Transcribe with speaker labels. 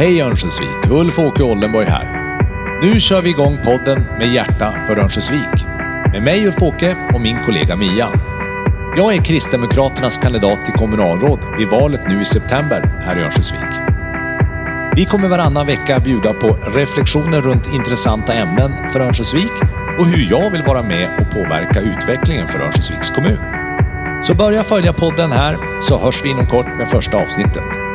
Speaker 1: Hej Örnsköldsvik, Ulf-Åke Ollenborg här. Nu kör vi igång podden med hjärta för Örnsköldsvik. Med mig Ulf-Åke och min kollega Mia. Jag är Kristdemokraternas kandidat till kommunalråd vid valet nu i september här i Örnsköldsvik. Vi kommer varannan vecka bjuda på reflektioner runt intressanta ämnen för Örnsköldsvik och hur jag vill vara med och påverka utvecklingen för Örnsköldsviks kommun. Så börja följa podden här så hörs vi inom kort med första avsnittet.